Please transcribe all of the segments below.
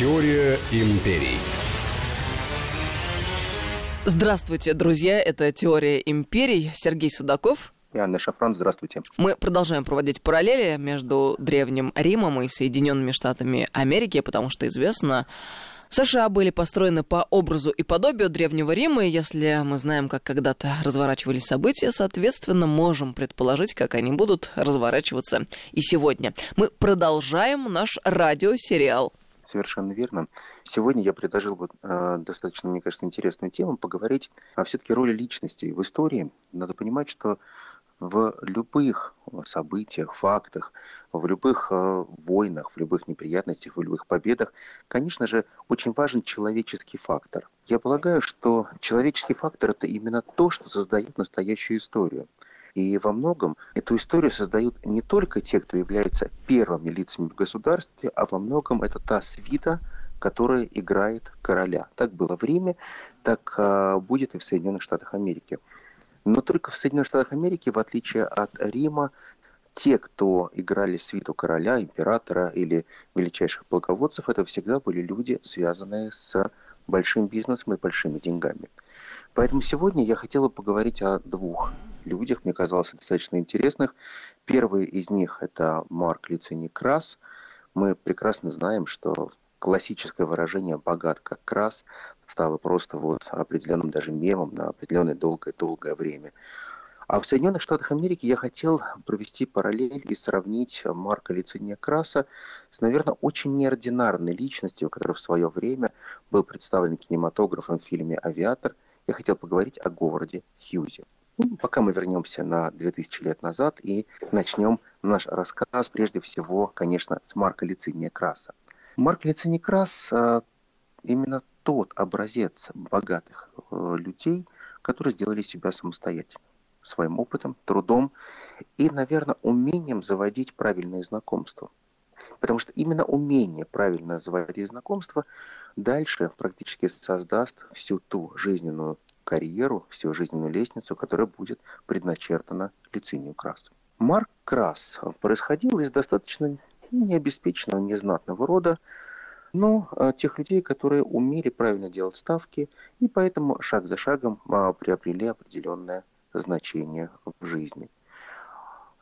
Теория империй. Здравствуйте, друзья. Это «Теория империй». Сергей Судаков. И Анна Шафран, здравствуйте. Мы продолжаем проводить параллели между Древним Римом и Соединенными Штатами Америки, потому что известно, США были построены по образу и подобию Древнего Рима, и если мы знаем, как когда-то разворачивались события, соответственно, можем предположить, как они будут разворачиваться и сегодня. Мы продолжаем наш радиосериал. Совершенно верно. Сегодня я предложил вот, э, достаточно, мне кажется, интересную тему поговорить о все-таки роли личности в истории. Надо понимать, что в любых событиях, фактах, в любых э, войнах, в любых неприятностях, в любых победах, конечно же, очень важен человеческий фактор. Я полагаю, что человеческий фактор – это именно то, что создает настоящую историю. И во многом эту историю создают не только те, кто является первыми лицами в государстве, а во многом это та свита, которая играет короля. Так было в Риме, так а, будет и в Соединенных Штатах Америки. Но только в Соединенных Штатах Америки, в отличие от Рима, те, кто играли свиту короля, императора или величайших полководцев, это всегда были люди, связанные с большим бизнесом и большими деньгами. Поэтому сегодня я хотела поговорить о двух людях, мне казалось, достаточно интересных. Первый из них – это Марк Лициний Крас. Мы прекрасно знаем, что классическое выражение «богат как крас» стало просто вот определенным даже мемом на определенное долгое-долгое время. А в Соединенных Штатах Америки я хотел провести параллель и сравнить Марка Лициния Краса с, наверное, очень неординарной личностью, которая в свое время был представлен кинематографом в фильме «Авиатор». Я хотел поговорить о городе Хьюзе. Ну, пока мы вернемся на 2000 лет назад и начнем наш рассказ прежде всего, конечно, с Марка Лициния Краса. Марк Лициний Крас а, именно тот образец богатых э, людей, которые сделали себя самостоятельно своим опытом, трудом и, наверное, умением заводить правильные знакомства. Потому что именно умение правильно заводить знакомства дальше практически создаст всю ту жизненную карьеру, всю жизненную лестницу, которая будет предначертана Лицинию Красу. Марк Крас происходил из достаточно необеспеченного, незнатного рода, но а, тех людей, которые умели правильно делать ставки и поэтому шаг за шагом а, приобрели определенное значение в жизни.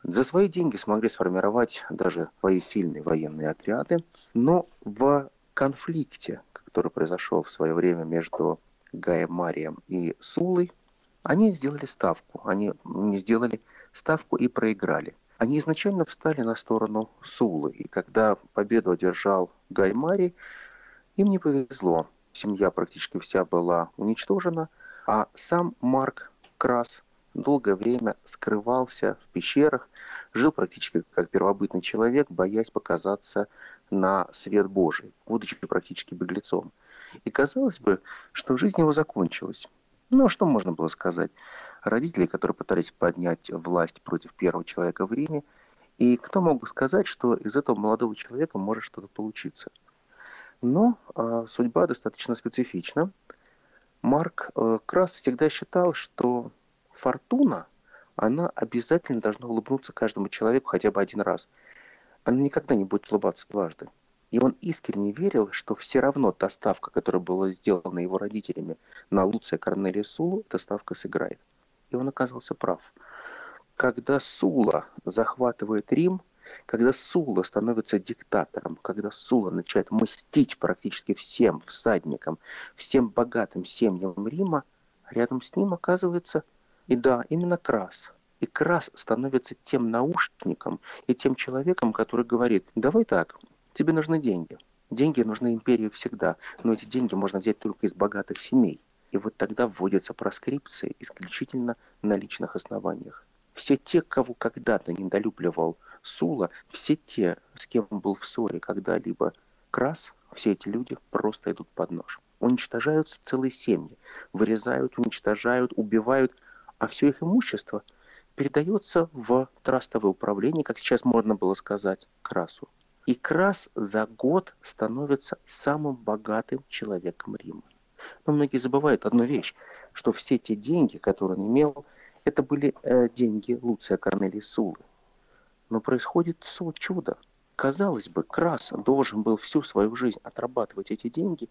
За свои деньги смогли сформировать даже свои сильные военные отряды, но в конфликте, который произошел в свое время между Гаем Марием и Сулой, они сделали ставку. Они не сделали ставку и проиграли. Они изначально встали на сторону Сулы, и когда победу одержал Гай Марий, им не повезло. Семья практически вся была уничтожена, а сам Марк Крас долгое время скрывался в пещерах, жил практически как первобытный человек, боясь показаться на свет Божий, будучи практически беглецом. И казалось бы, что жизнь его закончилась. Ну, а что можно было сказать? Родители, которые пытались поднять власть против первого человека в Риме, и кто мог бы сказать, что из этого молодого человека может что-то получиться? Но э, судьба достаточно специфична. Марк э, Крас всегда считал, что фортуна, она обязательно должна улыбнуться каждому человеку хотя бы один раз. Она никогда не будет улыбаться дважды. И он искренне верил, что все равно та ставка, которая была сделана его родителями на Луция Корнелия Сулу, эта ставка сыграет. И он оказался прав. Когда Сула захватывает Рим, когда Сула становится диктатором, когда Сула начинает мстить практически всем всадникам, всем богатым семьям Рима, рядом с ним оказывается, и да, именно Крас. И Крас становится тем наушником и тем человеком, который говорит, давай так, Тебе нужны деньги. Деньги нужны империи всегда, но эти деньги можно взять только из богатых семей. И вот тогда вводятся проскрипции исключительно на личных основаниях. Все те, кого когда-то недолюбливал Сула, все те, с кем он был в ссоре когда-либо Крас, все эти люди просто идут под нож. Уничтожаются целые семьи, вырезают, уничтожают, убивают, а все их имущество передается в трастовое управление, как сейчас можно было сказать, Красу. И Крас за год становится самым богатым человеком Рима. Но многие забывают одну вещь, что все те деньги, которые он имел, это были э, деньги Луция Корнелии Сулы. Но происходит чудо. казалось бы, Крас должен был всю свою жизнь отрабатывать эти деньги,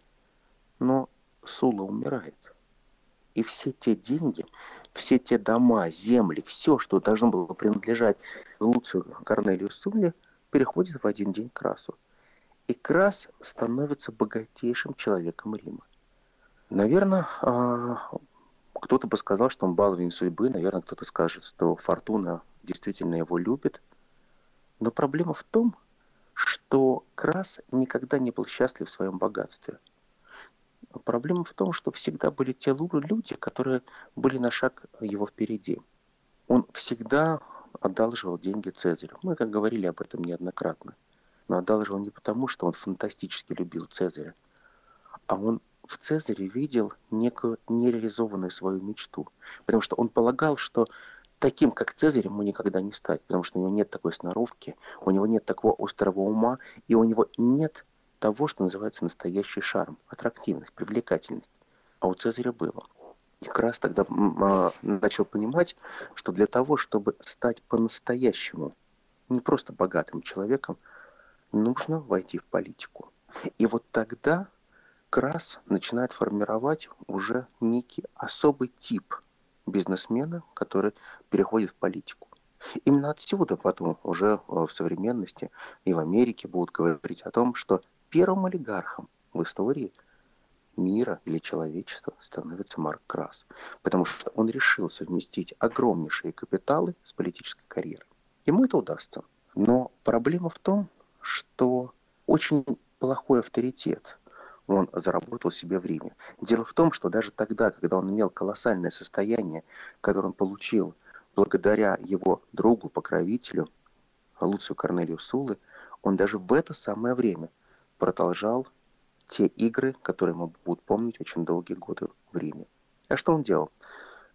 но Сула умирает. И все те деньги, все те дома, земли, все, что должно было принадлежать Луцию Корнелию Суле, переходит в один день к. И Крас становится богатейшим человеком Рима. Наверное, а, кто-то бы сказал, что он баловень судьбы, наверное, кто-то скажет, что Фортуна действительно его любит. Но проблема в том, что Крас никогда не был счастлив в своем богатстве. Проблема в том, что всегда были те люди, которые были на шаг его впереди. Он всегда одалживал деньги Цезарю. Мы, как говорили об этом неоднократно. Но одалживал не потому, что он фантастически любил Цезаря, а он в Цезаре видел некую нереализованную свою мечту. Потому что он полагал, что таким, как Цезарь, ему никогда не стать, потому что у него нет такой сноровки, у него нет такого острого ума, и у него нет того, что называется настоящий шарм, аттрактивность, привлекательность. А у Цезаря было. Как раз тогда а, начал понимать, что для того, чтобы стать по-настоящему не просто богатым человеком, нужно войти в политику. И вот тогда Крас начинает формировать уже некий особый тип бизнесмена, который переходит в политику. Именно отсюда потом уже в современности и в Америке будут говорить о том, что первым олигархом в истории мира или человечества становится Марк Крас, потому что он решил совместить огромнейшие капиталы с политической карьерой. Ему это удастся. Но проблема в том, что очень плохой авторитет он заработал себе в Риме. Дело в том, что даже тогда, когда он имел колоссальное состояние, которое он получил благодаря его другу, покровителю, Луцию Корнелию Сулы, он даже в это самое время продолжал те игры, которые мы будут помнить очень долгие годы в Риме. А что он делал?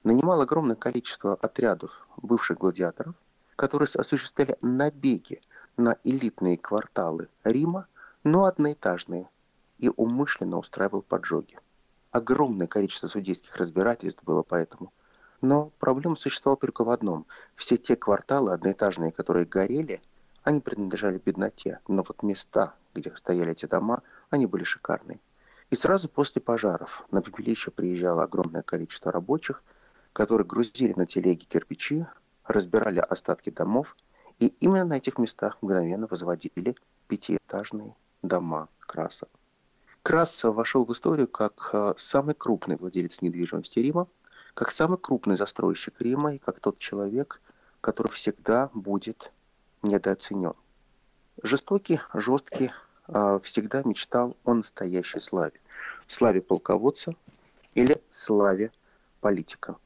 Нанимал огромное количество отрядов бывших гладиаторов, которые осуществляли набеги на элитные кварталы Рима, но одноэтажные, и умышленно устраивал поджоги. Огромное количество судейских разбирательств было поэтому. Но проблема существовала только в одном. Все те кварталы одноэтажные, которые горели, они принадлежали бедноте, но вот места, где стояли эти дома, они были шикарные. И сразу после пожаров на пепелище приезжало огромное количество рабочих, которые грузили на телеги кирпичи, разбирали остатки домов, и именно на этих местах мгновенно возводили пятиэтажные дома красок. Крас вошел в историю как э, самый крупный владелец недвижимости Рима, как самый крупный застройщик Рима и как тот человек, который всегда будет недооценен. Жестокий, жесткий, всегда мечтал о настоящей славе. Славе полководца или славе политика.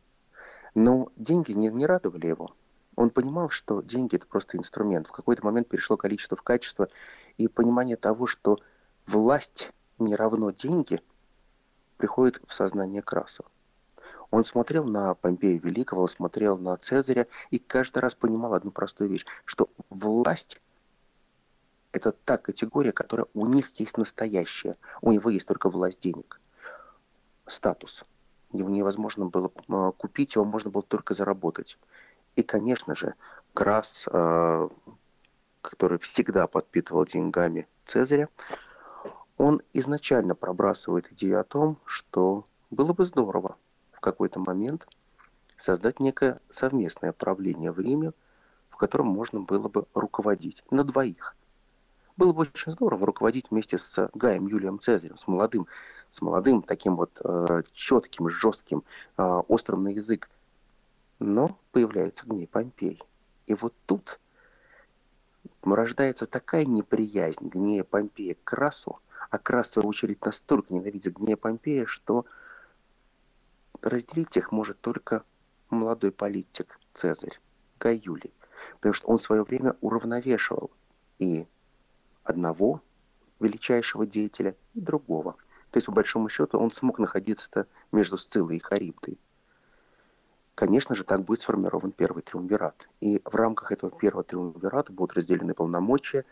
Но деньги не, не радовали его. Он понимал, что деньги это просто инструмент. В какой-то момент перешло количество в качество и понимание того, что власть не равно деньги, приходит в сознание Краса. Он смотрел на Помпея Великого, смотрел на Цезаря и каждый раз понимал одну простую вещь, что власть – это та категория, которая у них есть настоящая. У него есть только власть денег. Статус. Его невозможно было а, купить, его можно было только заработать. И, конечно же, Крас, а, который всегда подпитывал деньгами Цезаря, он изначально пробрасывает идею о том, что было бы здорово в какой-то момент создать некое совместное правление в Риме, в котором можно было бы руководить на двоих. Было бы очень здорово руководить вместе с Гаем Юлием Цезарем, с молодым, с молодым таким вот э, четким, жестким, э, острым на язык. Но появляется гнев Помпей. И вот тут рождается такая неприязнь гнея Помпея к Красу, а Крас, в свою очередь, настолько ненавидит гнея Помпея, что разделить их может только молодой политик Цезарь, Гай Юлий, потому что он в свое время уравновешивал и одного величайшего деятеля, и другого. То есть, по большому счету, он смог находиться между Сциллой и Харибдой. Конечно же, так будет сформирован первый триумвират. И в рамках этого первого триумвирата будут разделены полномочия,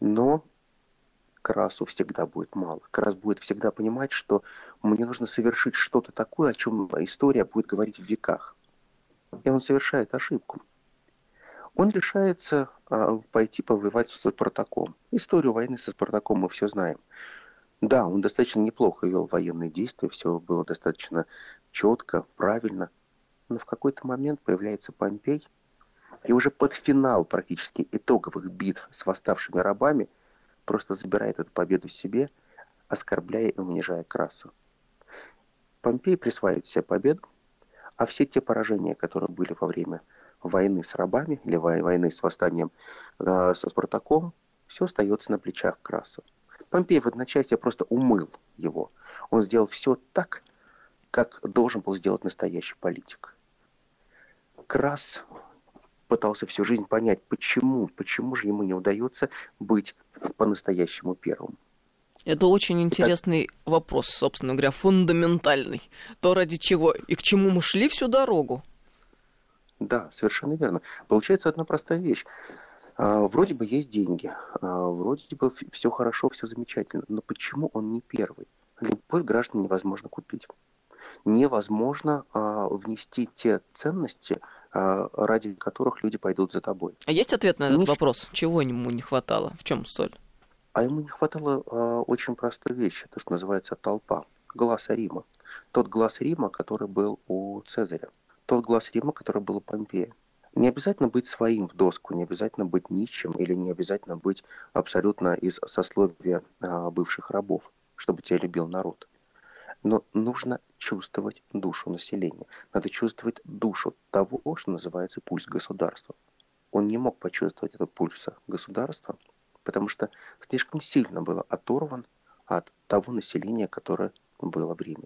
но Красу всегда будет мало. Крас будет всегда понимать, что мне нужно совершить что-то такое, о чем история будет говорить в веках. И он совершает ошибку. Он решается пойти повоевать со Спартаком. Историю войны со Спартаком мы все знаем. Да, он достаточно неплохо вел военные действия, все было достаточно четко, правильно. Но в какой-то момент появляется Помпей, и уже под финал практически итоговых битв с восставшими рабами просто забирает эту победу себе, оскорбляя и унижая Красу. Помпей присваивает себе победу, а все те поражения, которые были во время войны с рабами или войны с восстанием э, со Спартаком, все остается на плечах Краса. Помпей в одночасье просто умыл его. Он сделал все так, как должен был сделать настоящий политик. Крас пытался всю жизнь понять, почему, почему же ему не удается быть по-настоящему первым. Это очень интересный так... вопрос, собственно говоря, фундаментальный. То, ради чего и к чему мы шли всю дорогу. Да, совершенно верно. Получается одна простая вещь. А, вроде бы есть деньги, а, вроде бы все хорошо, все замечательно, но почему он не первый? Любовь граждан невозможно купить. Невозможно а, внести те ценности, ради которых люди пойдут за тобой. А есть ответ на этот Нич... вопрос? Чего ему не хватало? В чем соль? А ему не хватало очень простой вещи, то, что называется толпа, глаза Рима. Тот глаз Рима, который был у Цезаря тот глаз Рима, который был у Помпея. Не обязательно быть своим в доску, не обязательно быть нищим или не обязательно быть абсолютно из сословия а, бывших рабов, чтобы тебя любил народ. Но нужно чувствовать душу населения. Надо чувствовать душу того, что называется пульс государства. Он не мог почувствовать этот пульс государства, потому что слишком сильно было оторван от того населения, которое было в Риме.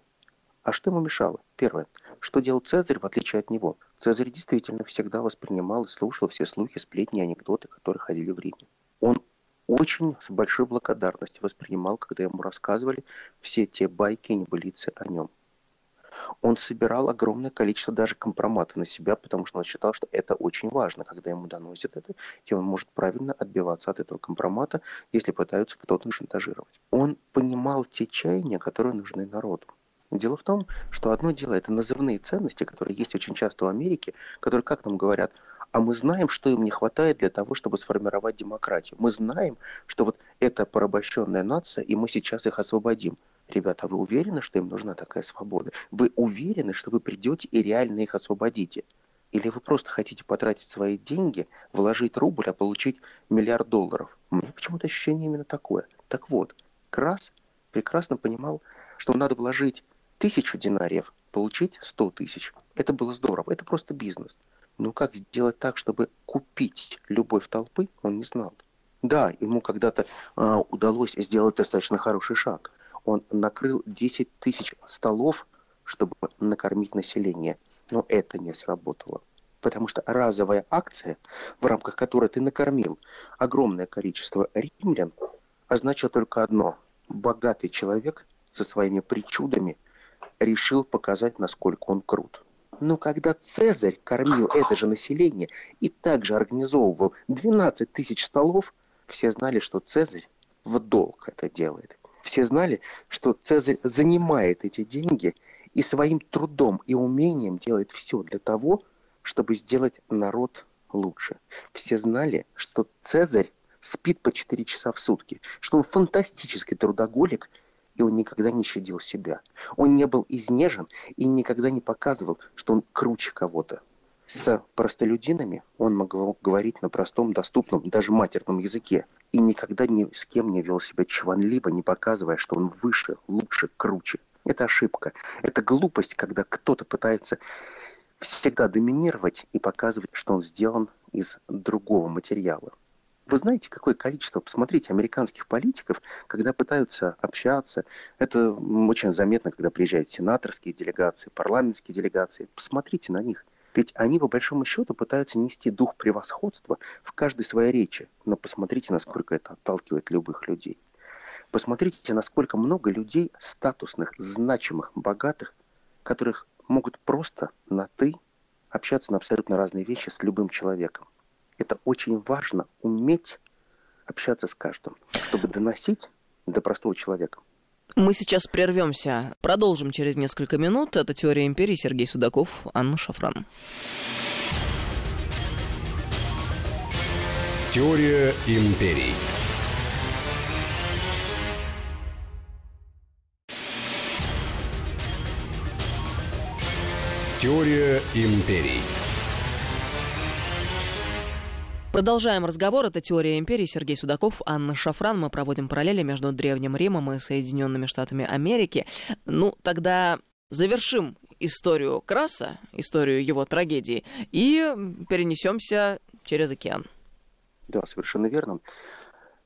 А что ему мешало? Первое. Что делал Цезарь, в отличие от него? Цезарь действительно всегда воспринимал и слушал все слухи, сплетни, анекдоты, которые ходили в Риме. Он очень с большой благодарностью воспринимал, когда ему рассказывали все те байки и небылицы о нем. Он собирал огромное количество даже компромата на себя, потому что он считал, что это очень важно, когда ему доносят это, и он может правильно отбиваться от этого компромата, если пытаются кто-то шантажировать. Он понимал те чаяния, которые нужны народу. Дело в том, что одно дело это назывные ценности, которые есть очень часто у Америки, которые, как нам говорят, а мы знаем, что им не хватает для того, чтобы сформировать демократию. Мы знаем, что вот это порабощенная нация, и мы сейчас их освободим. Ребята, а вы уверены, что им нужна такая свобода? Вы уверены, что вы придете и реально их освободите? Или вы просто хотите потратить свои деньги, вложить рубль, а получить миллиард долларов? Меня почему-то ощущение именно такое. Так вот, Крас прекрасно понимал, что надо вложить тысячу динариев, получить 100 тысяч. Это было здорово, это просто бизнес. Но как сделать так, чтобы купить любовь толпы, он не знал. Да, ему когда-то э, удалось сделать достаточно хороший шаг. Он накрыл 10 тысяч столов, чтобы накормить население. Но это не сработало. Потому что разовая акция, в рамках которой ты накормил огромное количество римлян, означает только одно. Богатый человек со своими причудами решил показать, насколько он крут. Но когда Цезарь кормил это же население и также организовывал 12 тысяч столов, все знали, что Цезарь в долг это делает. Все знали, что Цезарь занимает эти деньги и своим трудом и умением делает все для того, чтобы сделать народ лучше. Все знали, что Цезарь спит по 4 часа в сутки, что он фантастический трудоголик – и он никогда не щадил себя. Он не был изнежен и никогда не показывал, что он круче кого-то. С простолюдинами он мог говорить на простом, доступном, даже матерном языке. И никогда ни с кем не вел себя чванливо, не показывая, что он выше, лучше, круче. Это ошибка. Это глупость, когда кто-то пытается всегда доминировать и показывать, что он сделан из другого материала. Вы знаете, какое количество, посмотрите, американских политиков, когда пытаются общаться, это очень заметно, когда приезжают сенаторские делегации, парламентские делегации, посмотрите на них. Ведь они, по большому счету, пытаются нести дух превосходства в каждой своей речи. Но посмотрите, насколько это отталкивает любых людей. Посмотрите, насколько много людей статусных, значимых, богатых, которых могут просто на «ты» общаться на абсолютно разные вещи с любым человеком. Это очень важно, уметь общаться с каждым, чтобы доносить до простого человека. Мы сейчас прервемся. Продолжим через несколько минут. Это «Теория империи». Сергей Судаков, Анна Шафран. Теория империй. Теория империй. Продолжаем разговор. Это «Теория империи». Сергей Судаков, Анна Шафран. Мы проводим параллели между Древним Римом и Соединенными Штатами Америки. Ну, тогда завершим историю Краса, историю его трагедии, и перенесемся через океан. Да, совершенно верно.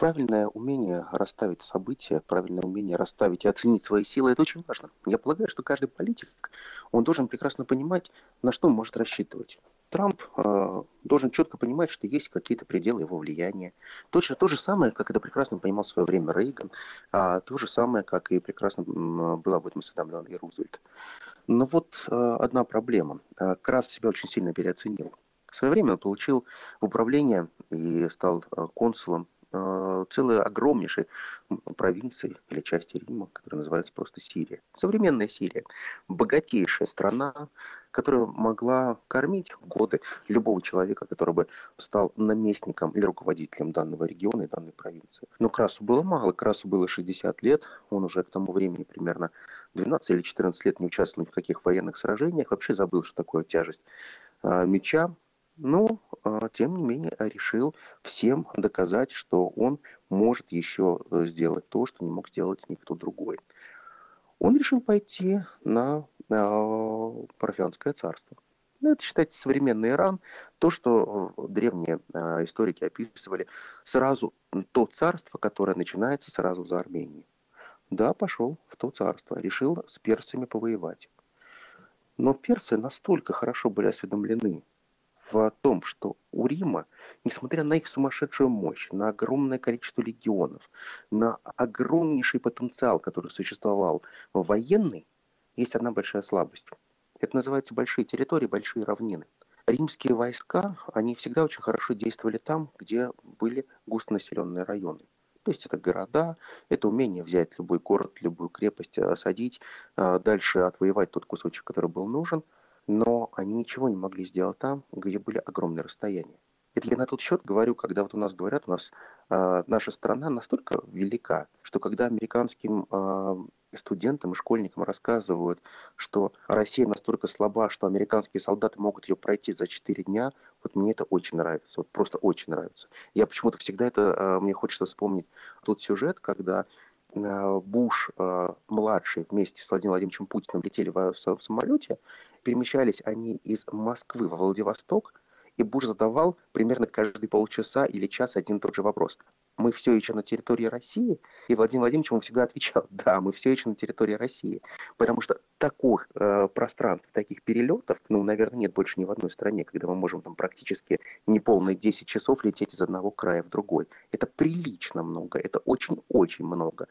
Правильное умение расставить события, правильное умение расставить и оценить свои силы, это очень важно. Я полагаю, что каждый политик, он должен прекрасно понимать, на что он может рассчитывать. Трамп э, должен четко понимать, что есть какие-то пределы его влияния. Точно то же самое, как это прекрасно понимал в свое время Рейган, а то же самое, как и прекрасно был об этом осведомлен и Рузвельт. Но вот э, одна проблема. Э, Крас себя очень сильно переоценил. В свое время он получил управление и стал э, консулом Э, целой огромнейшей провинции или части Рима, которая называется просто Сирия. Современная Сирия. Богатейшая страна, которая могла кормить годы любого человека, который бы стал наместником или руководителем данного региона и данной провинции. Но Красу было мало. Красу было 60 лет. Он уже к тому времени примерно 12 или 14 лет не участвовал ни в каких военных сражениях. Вообще забыл, что такое тяжесть э, меча но, а, тем не менее, решил всем доказать, что он может еще э, сделать то, что не мог сделать никто другой. Он решил пойти на а, Парфянское царство. Ну, это считается современный Иран, то, что э, древние а, историки описывали, сразу то царство, которое начинается сразу за Арменией. Да, пошел в то царство, решил с персами повоевать. Но персы настолько хорошо были осведомлены в том, что у Рима, несмотря на их сумасшедшую мощь, на огромное количество легионов, на огромнейший потенциал, который существовал военный, есть одна большая слабость. Это называется большие территории, большие равнины. Римские войска, они всегда очень хорошо действовали там, где были густонаселенные районы. То есть это города, это умение взять любой город, любую крепость, осадить, а дальше отвоевать тот кусочек, который был нужен – но они ничего не могли сделать там, где были огромные расстояния. Это я на тот счет говорю, когда вот у нас говорят, у нас э, наша страна настолько велика, что когда американским э, студентам и школьникам рассказывают, что Россия настолько слаба, что американские солдаты могут ее пройти за 4 дня, вот мне это очень нравится, вот просто очень нравится. Я почему-то всегда это, э, мне хочется вспомнить тот сюжет, когда Буш младший вместе с Владимиром Владимировичем Путиным летели в самолете, Перемещались они из Москвы во Владивосток, и Буш задавал примерно каждые полчаса или час один и тот же вопрос. Мы все еще на территории России? И Владимир Владимирович ему всегда отвечал, да, мы все еще на территории России. Потому что таких э, пространств, таких перелетов, ну, наверное, нет больше ни в одной стране, когда мы можем там практически неполные 10 часов лететь из одного края в другой. Это прилично много, это очень-очень много.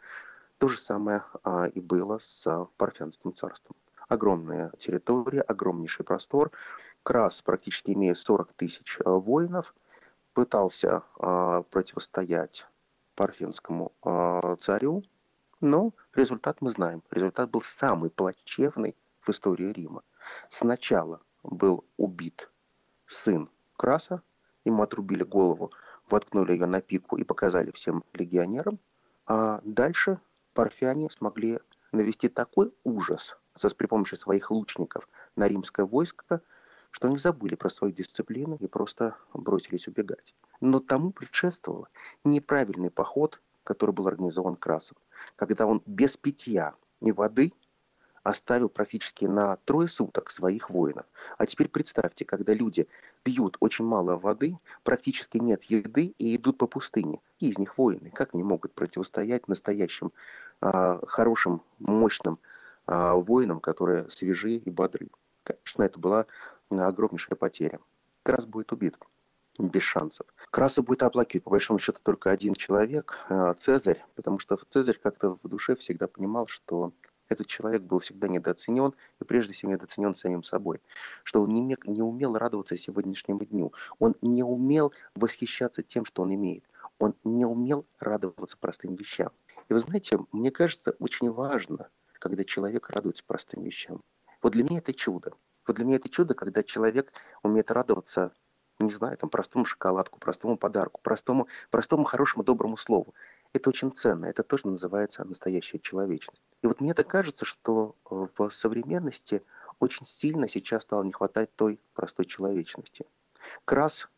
То же самое э, и было с Парфянским царством огромная территория, огромнейший простор. Крас, практически имея 40 тысяч э, воинов, пытался э, противостоять парфянскому э, царю, но результат мы знаем. Результат был самый плачевный в истории Рима. Сначала был убит сын Краса, ему отрубили голову, воткнули ее на пику и показали всем легионерам, а дальше парфяне смогли навести такой ужас со, при помощи своих лучников на римское войско, что они забыли про свою дисциплину и просто бросились убегать. Но тому предшествовал неправильный поход, который был организован Красов, когда он без питья и воды оставил практически на трое суток своих воинов. А теперь представьте, когда люди пьют очень мало воды, практически нет еды и идут по пустыне. И из них воины, как они могут противостоять настоящим, э, хорошим, мощным э, воинам, которые свежие и бодры? Конечно, это была огромнейшая потеря. Крас будет убит без шансов. Краса будет оплакивать, по большому счету, только один человек, а, Цезарь, потому что Цезарь как-то в душе всегда понимал, что этот человек был всегда недооценен, и прежде всего недооценен самим собой, что он не, не умел радоваться сегодняшнему дню, он не умел восхищаться тем, что он имеет, он не умел радоваться простым вещам. И вы знаете, мне кажется, очень важно, когда человек радуется простым вещам. Вот для меня это чудо. Вот для меня это чудо, когда человек умеет радоваться не знаю, там, простому шоколадку, простому подарку, простому, простому хорошему доброму слову. Это очень ценно, это тоже называется настоящая человечность. И вот мне так кажется, что э, в современности очень сильно сейчас стало не хватать той простой человечности. Крас,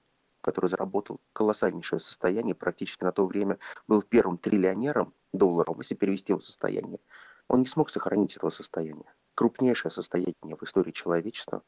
который заработал колоссальнейшее состояние, практически на то время был первым триллионером долларов, если перевести его состояние, он не смог сохранить этого состояния. Крупнейшее состояние в истории человечества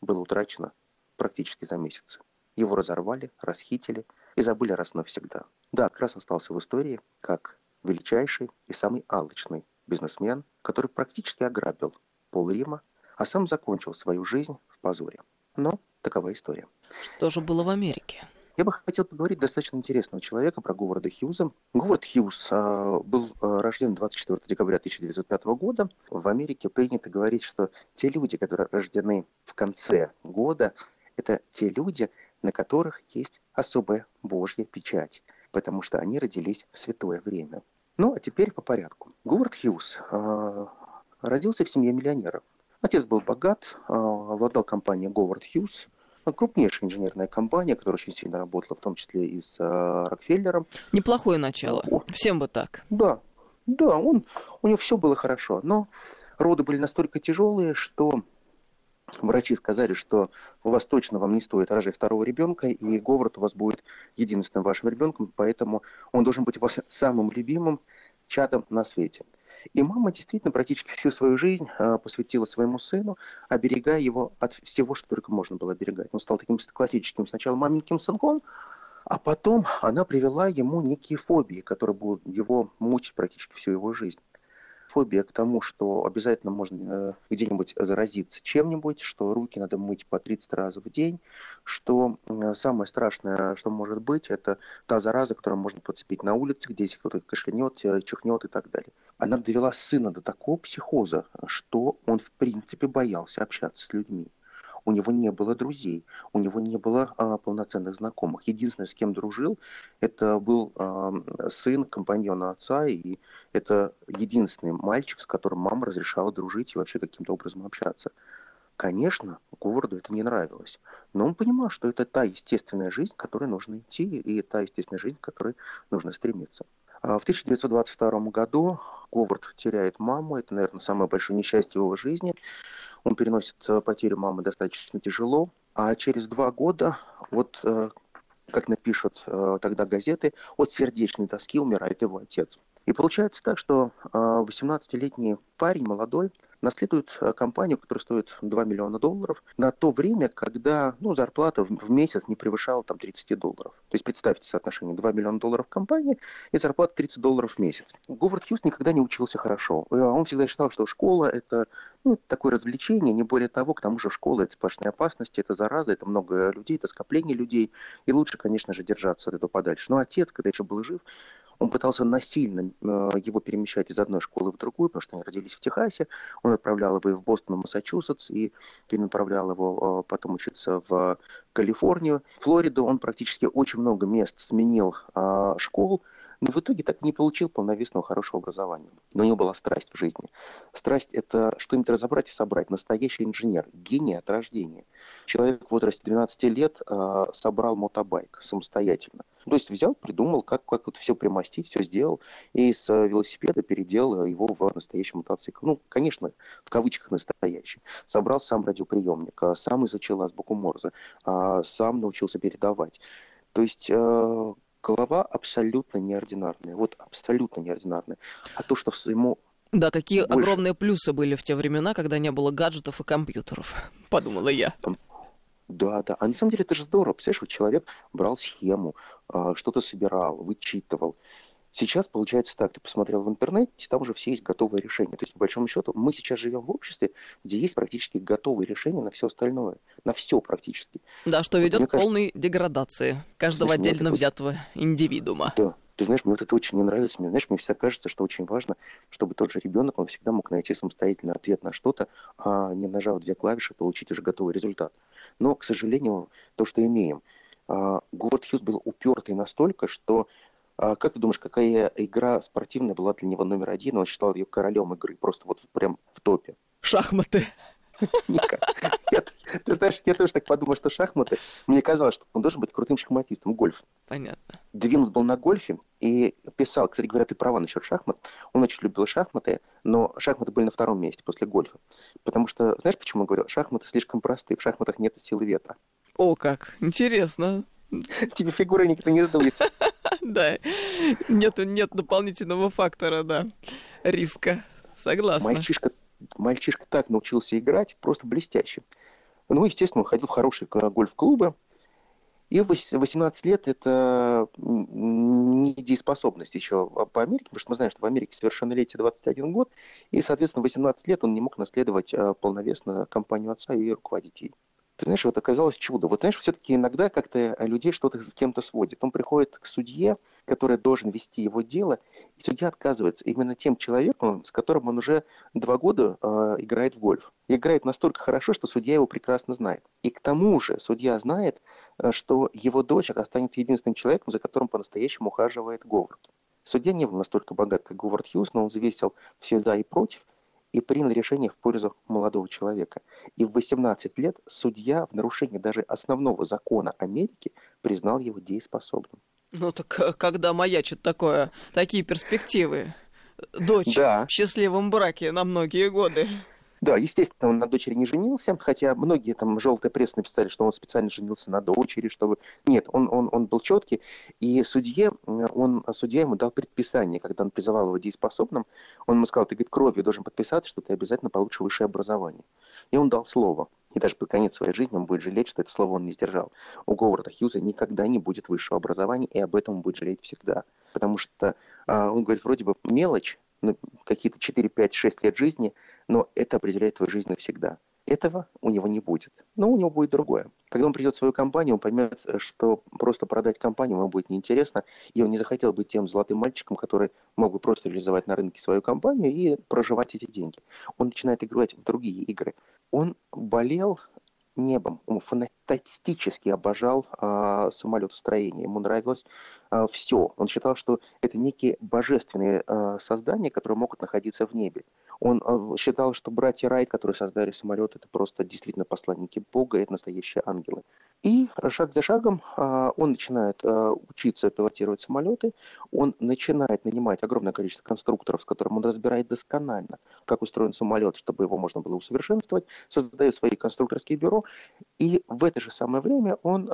было утрачено практически за месяц. Его разорвали, расхитили и забыли раз навсегда. Да, Крас остался в истории как величайший и самый алчный бизнесмен, который практически ограбил пол Рима, а сам закончил свою жизнь в позоре. Но такова история. Что же было в Америке? Я бы хотел поговорить достаточно интересного человека про Говарда Хьюза. Говард Хьюз э, был э, рожден 24 декабря 1905 года. В Америке принято говорить, что те люди, которые рождены в конце года, это те люди, на которых есть особая Божья печать, потому что они родились в святое время. Ну, а теперь по порядку. Говард Хьюз э, родился в семье миллионеров. Отец был богат, э, владел компанией Говард Хьюз – крупнейшая инженерная компания, которая очень сильно работала, в том числе и с э, Рокфеллером. Неплохое начало. О, Всем бы так. Да, да, он, у него все было хорошо, но роды были настолько тяжелые, что врачи сказали, что у вас точно вам не стоит рожать второго ребенка, и Говард у вас будет единственным вашим ребенком, поэтому он должен быть у вас самым любимым чадом на свете. И мама действительно практически всю свою жизнь а, посвятила своему сыну, оберегая его от всего, что только можно было оберегать. Он стал таким классическим сначала маменьким сынком, а потом она привела ему некие фобии, которые будут его мучить практически всю его жизнь фобия к тому, что обязательно можно э, где-нибудь заразиться чем-нибудь, что руки надо мыть по 30 раз в день, что самое страшное, что может быть, это та зараза, которую можно подцепить на улице, где кто-то кашлянет, э, чихнет и так далее. Она довела сына до такого психоза, что он в принципе боялся общаться с людьми у него не было друзей, у него не было а, полноценных знакомых. Единственное, с кем дружил, это был а, сын компаньона отца, и это единственный мальчик, с которым мама разрешала дружить и вообще каким-то образом общаться. Конечно, Говарду это не нравилось, но он понимал, что это та естественная жизнь, которой нужно идти, и та естественная жизнь, к которой нужно стремиться. А в 1922 году Говард теряет маму, это, наверное, самое большое несчастье его жизни. Он переносит э, потерю мамы достаточно тяжело. А через два года, вот э, как напишут э, тогда газеты, от сердечной тоски умирает его отец. И получается так, что 18-летний парень, молодой, наследует э, компанию, которая стоит 2 миллиона долларов, на то время, когда ну, зарплата в месяц не превышала там, 30 долларов. То есть представьте соотношение 2 миллиона долларов в компании и зарплата 30 долларов в месяц. Говард Хьюз никогда не учился хорошо. Э, он всегда считал, что школа – это ну, такое развлечение, не более того, к тому же школа – это сплошные опасности, это зараза, это много людей, это скопление людей, и лучше, конечно же, держаться от этого подальше. Но отец, когда еще был жив, он пытался насильно э, его перемещать из одной школы в другую, потому что они родились в Техасе. Он отправлял его и в Бостон, Массачусетс, и перенаправлял его э, потом учиться в Калифорнию. Флориду он практически очень много мест сменил э, школ, но в итоге так не получил полновесного хорошего образования. Но у него была страсть в жизни. Страсть – это что-нибудь разобрать и собрать. Настоящий инженер, гений от рождения. Человек в возрасте 12 лет э, собрал мотобайк самостоятельно. То есть взял, придумал, как, как вот все примостить, все сделал, и с велосипеда переделал его в настоящий мотоцикл. Ну, конечно, в кавычках настоящий. Собрал сам радиоприемник, а, сам изучил азбуку Морзе, а, сам научился передавать. То есть э, голова абсолютно неординарная. Вот абсолютно неординарная. А то, что ему да, какие больше... огромные плюсы были в те времена, когда не было гаджетов и компьютеров, подумала я. Да, да. А на самом деле это же здорово. Представляешь, вот человек брал схему, а, что-то собирал, вычитывал. Сейчас получается так, ты посмотрел в интернете, там уже все есть готовые решения. То есть, по большому счету, мы сейчас живем в обществе, где есть практически готовые решения на все остальное. На все практически. Да, что ведет к полной деградации каждого знаешь, отдельно это... взятого индивидуума. Да. Ты знаешь, мне вот это очень не нравится. Мне, знаешь, мне всегда кажется, что очень важно, чтобы тот же ребенок, он всегда мог найти самостоятельно ответ на что-то, а не нажав две клавиши, получить уже готовый результат. Но, к сожалению, то, что имеем, а, Говард Хьюз был упертый настолько, что как ты думаешь, какая игра спортивная была для него номер один? Он считал ее королем игры, просто вот прям в топе. Шахматы. Никак. Я, ты знаешь, я тоже так подумал, что шахматы, мне казалось, что он должен быть крутым шахматистом, гольф. Понятно. Двинут был на гольфе и писал, кстати говоря, ты права насчет шахмат, он очень любил шахматы, но шахматы были на втором месте после гольфа. Потому что, знаешь, почему он говорил? Шахматы слишком простые, в шахматах нет силы ветра. О, как, интересно. Тебе фигуры никто не сдует. Да, нет, нет дополнительного фактора, да, риска. Согласна. Мальчишка, мальчишка так научился играть, просто блестяще. Ну, естественно, он ходил в хорошие гольф-клубы. И в 18 лет это недееспособность еще по Америке, потому что мы знаем, что в Америке совершеннолетие 21 год, и, соответственно, в 18 лет он не мог наследовать э, полновесно компанию отца и руководить ей. Ты знаешь, вот оказалось чудо. Вот знаешь, все-таки иногда как-то людей что-то с кем-то сводит. Он приходит к судье, который должен вести его дело, и судья отказывается именно тем человеком, с которым он уже два года э, играет в гольф. И играет настолько хорошо, что судья его прекрасно знает. И к тому же судья знает, э, что его дочь останется единственным человеком, за которым по-настоящему ухаживает Говард. Судья не был настолько богат, как Говард Хьюз, но он взвесил все за и против, и принял решение в пользу молодого человека. И в 18 лет судья в нарушении даже основного закона Америки признал его дееспособным. Ну так э, когда маячит такое, такие перспективы? Дочь да. в счастливом браке на многие годы. Да, естественно, он на дочери не женился, хотя многие там желтая пресса написали, что он специально женился на дочери, чтобы... Нет, он, он, он был четкий, и судье, он, судья ему дал предписание, когда он призывал его дееспособным, он ему сказал, ты, говорит, кровью должен подписаться, что ты обязательно получишь высшее образование. И он дал слово. И даже под конец своей жизни он будет жалеть, что это слово он не сдержал. У Говарда Хьюза никогда не будет высшего образования, и об этом он будет жалеть всегда. Потому что а, он говорит, вроде бы мелочь, ну, какие-то 4, 5, 6 лет жизни, но это определяет твою жизнь навсегда. Этого у него не будет. Но у него будет другое. Когда он придет в свою компанию, он поймет, что просто продать компанию ему будет неинтересно, и он не захотел быть тем золотым мальчиком, который мог бы просто реализовать на рынке свою компанию и проживать эти деньги. Он начинает играть в другие игры. Он болел небом. Он фантастически обожал э, самолетостроение. Ему нравилось э, все. Он считал, что это некие божественные э, создания, которые могут находиться в небе. Он э, считал, что братья Райт, которые создали самолет, это просто действительно посланники Бога, это настоящие ангелы. И шаг за шагом э, он начинает э, учиться пилотировать самолеты, он начинает нанимать огромное количество конструкторов, с которыми он разбирает досконально, как устроен самолет, чтобы его можно было усовершенствовать, создает свои конструкторские бюро, и в это же самое время он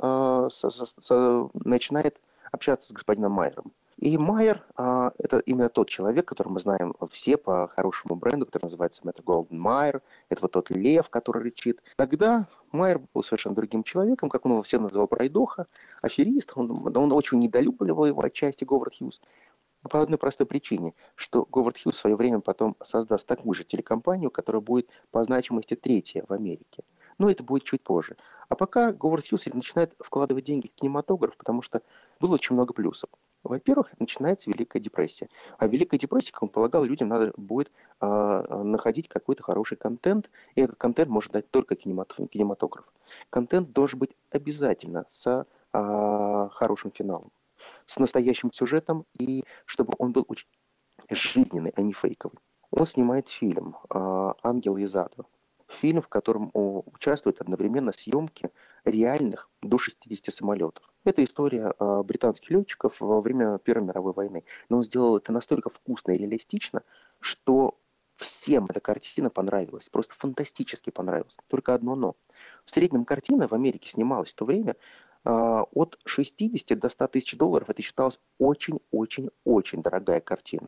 начинает общаться с господином Майером. И Майер а, это именно тот человек, который мы знаем все по хорошему бренду, который называется Metro Golden Майер. Это вот тот лев, который рычит. Тогда Майер был совершенно другим человеком, как он его все называл пройдоха, аферист. Он, он очень недолюбливал его отчасти Говард Хьюз. По одной простой причине, что Говард Хьюз в свое время потом создаст такую же телекомпанию, которая будет по значимости третья в Америке. Но это будет чуть позже. А пока Говард Хьюз начинает вкладывать деньги в кинематограф, потому что было очень много плюсов. Во-первых, начинается Великая депрессия. А в Великой депрессии, как он полагал, людям надо будет э, находить какой-то хороший контент, и этот контент может дать только кинематограф. Контент должен быть обязательно с э, хорошим финалом, с настоящим сюжетом, и чтобы он был очень жизненный, а не фейковый. Он снимает фильм э, «Ангел из ада», фильм, в котором участвуют одновременно съемки реальных до 60 самолетов. Это история э, британских летчиков во время Первой мировой войны. Но он сделал это настолько вкусно и реалистично, что всем эта картина понравилась. Просто фантастически понравилась. Только одно но. В среднем картина в Америке снималась в то время э, от 60 до 100 тысяч долларов. Это считалось очень-очень-очень дорогая картина.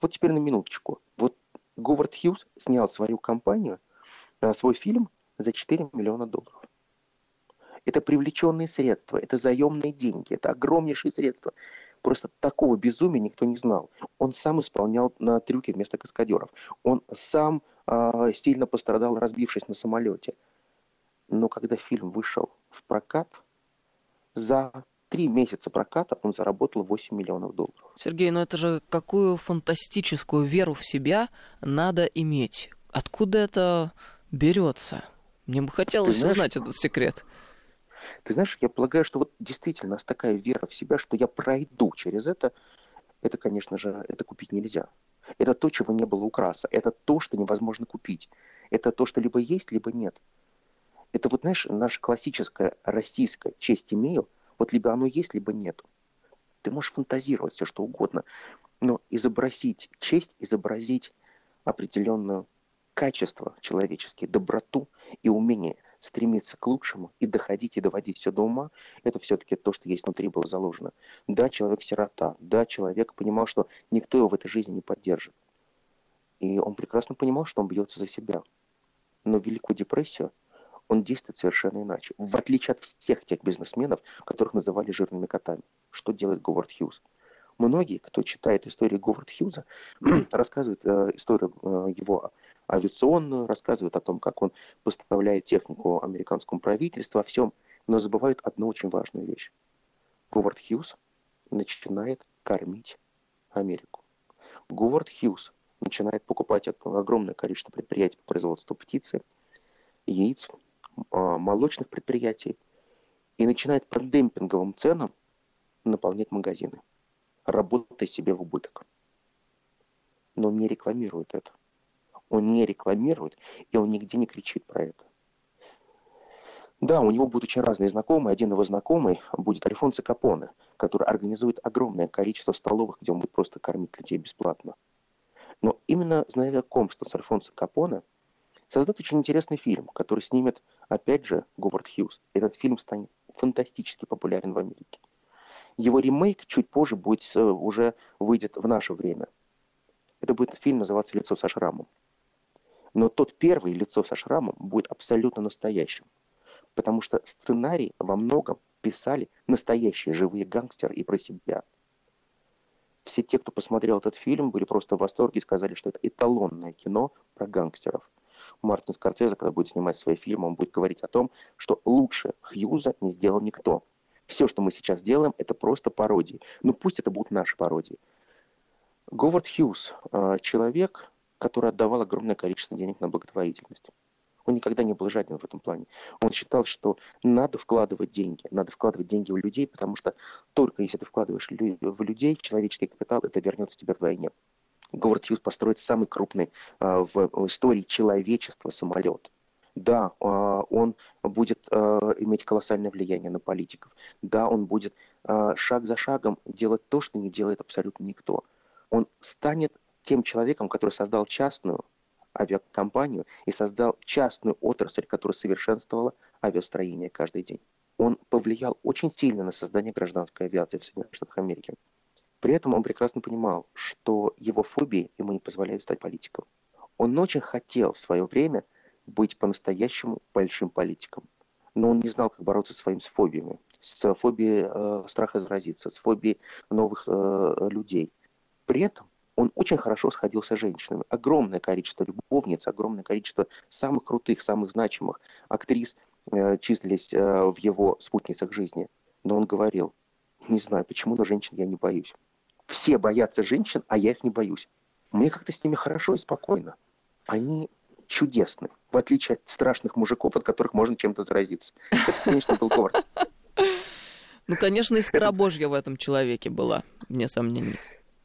Вот теперь на минуточку. Вот Говард Хьюз снял свою компанию Э, свой фильм за 4 миллиона долларов. Это привлеченные средства, это заемные деньги, это огромнейшие средства. Просто такого безумия никто не знал. Он сам исполнял на трюки вместо каскадеров. Он сам э, сильно пострадал, разбившись на самолете. Но когда фильм вышел в прокат, за три месяца проката он заработал 8 миллионов долларов. Сергей, ну это же какую фантастическую веру в себя надо иметь. Откуда это берется? Мне бы хотелось знаешь, узнать этот секрет. Ты знаешь, я полагаю, что вот действительно у нас такая вера в себя, что я пройду через это, это, конечно же, это купить нельзя. Это то, чего не было у Краса. Это то, что невозможно купить. Это то, что либо есть, либо нет. Это вот, знаешь, наша классическая российская честь имею, вот либо оно есть, либо нет. Ты можешь фантазировать все, что угодно, но изобразить честь, изобразить определенное качество человеческие, доброту и умение стремиться к лучшему и доходить и доводить все до ума, это все-таки то, что есть внутри было заложено. Да, человек сирота, да, человек понимал, что никто его в этой жизни не поддержит. И он прекрасно понимал, что он бьется за себя. Но в Великую депрессию он действует совершенно иначе. В отличие от всех тех бизнесменов, которых называли жирными котами. Что делает Говард Хьюз? Многие, кто читает историю Говарда Хьюза, рассказывают э, историю э, его авиационную, рассказывают о том, как он поставляет технику американскому правительству, о всем, но забывают одну очень важную вещь. Говард Хьюз начинает кормить Америку. Говард Хьюз начинает покупать огромное количество предприятий по производству птицы, яиц, а, молочных предприятий и начинает по демпинговым ценам наполнять магазины, работая себе в убыток. Но он не рекламирует это. Он не рекламирует, и он нигде не кричит про это. Да, у него будут очень разные знакомые. Один его знакомый будет Альфонсо Капоне, который организует огромное количество столовых, где он будет просто кормить людей бесплатно. Но именно знакомство с Альфонсо Капоне создает очень интересный фильм, который снимет, опять же, Говард Хьюз. Этот фильм станет фантастически популярен в Америке. Его ремейк чуть позже будет, э, уже выйдет в наше время. Это будет фильм называться «Лицо со шрамом». Но тот первый «Лицо со шрамом» будет абсолютно настоящим. Потому что сценарий во многом писали настоящие живые гангстеры и про себя – все те, кто посмотрел этот фильм, были просто в восторге и сказали, что это эталонное кино про гангстеров. Мартин Скорсезе, когда будет снимать свои фильмы, он будет говорить о том, что лучше Хьюза не сделал никто. Все, что мы сейчас делаем, это просто пародии. Ну пусть это будут наши пародии. Говард Хьюз э, – человек, который отдавал огромное количество денег на благотворительность. Он никогда не был жаден в этом плане. Он считал, что надо вкладывать деньги, надо вкладывать деньги в людей, потому что только если ты вкладываешь в людей, в человеческий капитал, это вернется тебе вдвойне. Говард Хьюз построит самый крупный а, в истории человечества самолет. Да, а, он будет а, иметь колоссальное влияние на политиков. Да, он будет шаг за шагом делать то, что не делает абсолютно никто. Он станет тем человеком, который создал частную авиакомпанию и создал частную отрасль, которая совершенствовала авиастроение каждый день. Он повлиял очень сильно на создание гражданской авиации в Соединенных Штатах Америки. При этом он прекрасно понимал, что его фобии ему не позволяют стать политиком. Он очень хотел в свое время быть по-настоящему большим политиком. Но он не знал, как бороться со своими фобиями. С фобией э, страха заразиться, с фобией новых э, людей. При этом он очень хорошо сходился с женщинами. Огромное количество любовниц, огромное количество самых крутых, самых значимых актрис э, числились э, в его спутницах жизни. Но он говорил, не знаю почему, но женщин я не боюсь. Все боятся женщин, а я их не боюсь. Мне как-то с ними хорошо и спокойно. Они чудесны, в отличие от страшных мужиков, от которых можно чем-то заразиться. Это, конечно, был Говард. Ну, конечно, искра Божья в этом человеке была, вне сомнений.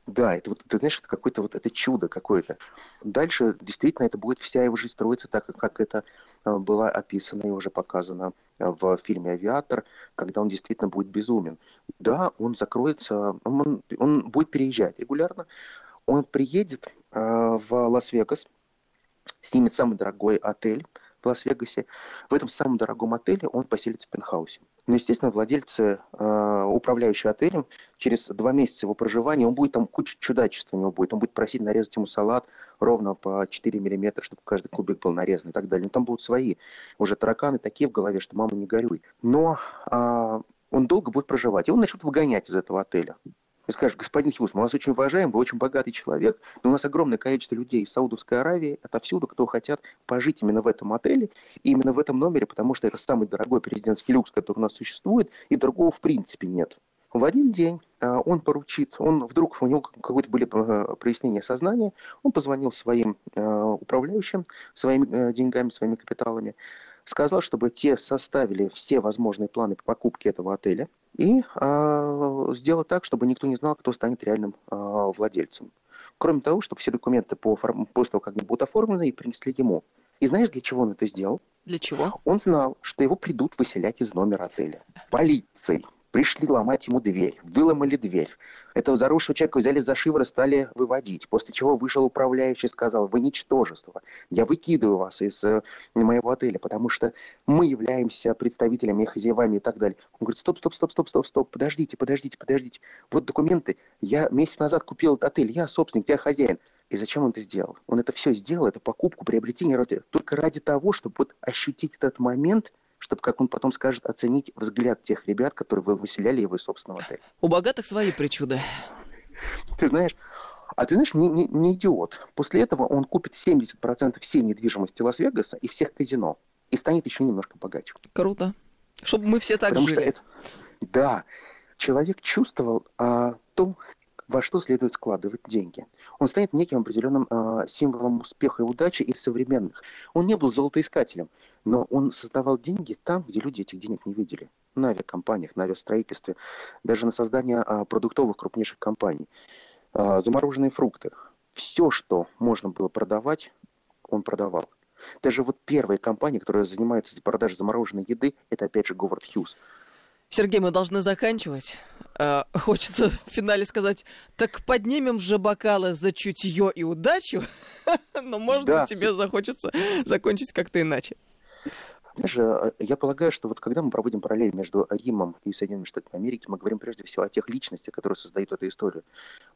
Да, это вот, ты знаешь, это какое-то вот это чудо какое-то. Дальше действительно это будет вся его жизнь строиться так, как это а, было описано и уже показано а, в фильме «Авиатор», когда он действительно будет безумен. Да, он закроется, он, он будет переезжать регулярно, он приедет э, в Лас-Вегас, снимет самый дорогой отель в Лас-Вегасе. В этом самом дорогом отеле он поселится в пентхаусе. Ну, естественно, владельцы, э, управляющие отелем, через два месяца его проживания, он будет там куча чудачеств у него будет. Он будет просить нарезать ему салат ровно по 4 миллиметра, чтобы каждый кубик был нарезан и так далее. Но там будут свои уже тараканы такие в голове, что мама не горюй. Но э, он долго будет проживать, и он начнет выгонять из этого отеля. И скажешь, господин Хьюз, мы вас очень уважаем, вы очень богатый человек, но у нас огромное количество людей из Саудовской Аравии, отовсюду, кто хотят пожить именно в этом отеле, и именно в этом номере, потому что это самый дорогой президентский люкс, который у нас существует, и другого в принципе нет. В один день а, он поручит, он вдруг, у него какое-то были а, прояснения сознания, он позвонил своим а, управляющим, своими деньгами, своими капиталами, сказал, чтобы те составили все возможные планы по покупке этого отеля и э, сделать так, чтобы никто не знал, кто станет реальным э, владельцем. Кроме того, чтобы все документы по, после того, как они будут оформлены, и принесли ему. И знаешь, для чего он это сделал? Для чего? Он знал, что его придут выселять из номера отеля. Полицией. Пришли ломать ему дверь, выломали дверь. Этого заросшего человека взяли за шиворот, стали выводить. После чего вышел управляющий и сказал, вы ничтожество, я выкидываю вас из э, моего отеля, потому что мы являемся представителями, хозяевами и так далее. Он говорит, стоп, стоп, стоп, стоп, стоп, стоп, подождите, подождите, подождите. Вот документы, я месяц назад купил этот отель, я собственник, я хозяин. И зачем он это сделал? Он это все сделал, это покупку, приобретение, только ради того, чтобы вот ощутить этот момент – чтобы, как он потом скажет, оценить взгляд тех ребят, которые вы выселяли его из собственного отеля. У богатых свои причуды. Ты знаешь, а ты знаешь, не, не, не идиот. После этого он купит 70% всей недвижимости Лас-Вегаса и всех казино. И станет еще немножко богаче. Круто. Чтобы мы все так Потому жили. Что это... Да. Человек чувствовал а, то, во что следует складывать деньги. Он станет неким определенным а, символом успеха и удачи из современных. Он не был золотоискателем. Но он создавал деньги там, где люди этих денег не видели. На авиакомпаниях, на авиастроительстве, даже на создание а, продуктовых крупнейших компаний. А, замороженные фрукты. Все, что можно было продавать, он продавал. Даже вот первая компания, которая занимается продажей замороженной еды, это опять же Говард Хьюз. Сергей, мы должны заканчивать. Э, хочется в финале сказать, так поднимем же бокалы за чутье и удачу, но, может быть, тебе захочется закончить как-то иначе. Знаешь, э, я полагаю, что вот когда мы проводим параллель между Римом и Соединенными Штатами Америки, мы говорим прежде всего о тех личностях, которые создают эту историю.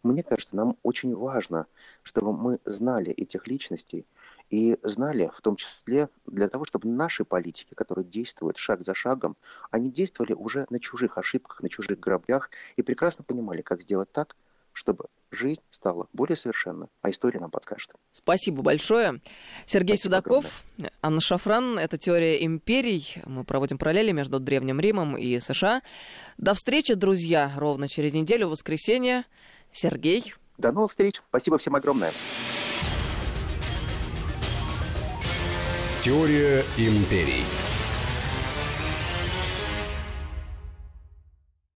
Мне кажется, нам очень важно, чтобы мы знали этих личностей и знали, в том числе для того, чтобы наши политики, которые действуют шаг за шагом, они действовали уже на чужих ошибках, на чужих граблях и прекрасно понимали, как сделать так, чтобы жизнь стала более совершенна, а история нам подскажет. Спасибо большое. Сергей Спасибо Судаков, огромное. Анна Шафран. Это «Теория империй». Мы проводим параллели между Древним Римом и США. До встречи, друзья, ровно через неделю, в воскресенье. Сергей. До новых встреч. Спасибо всем огромное. Теория империй.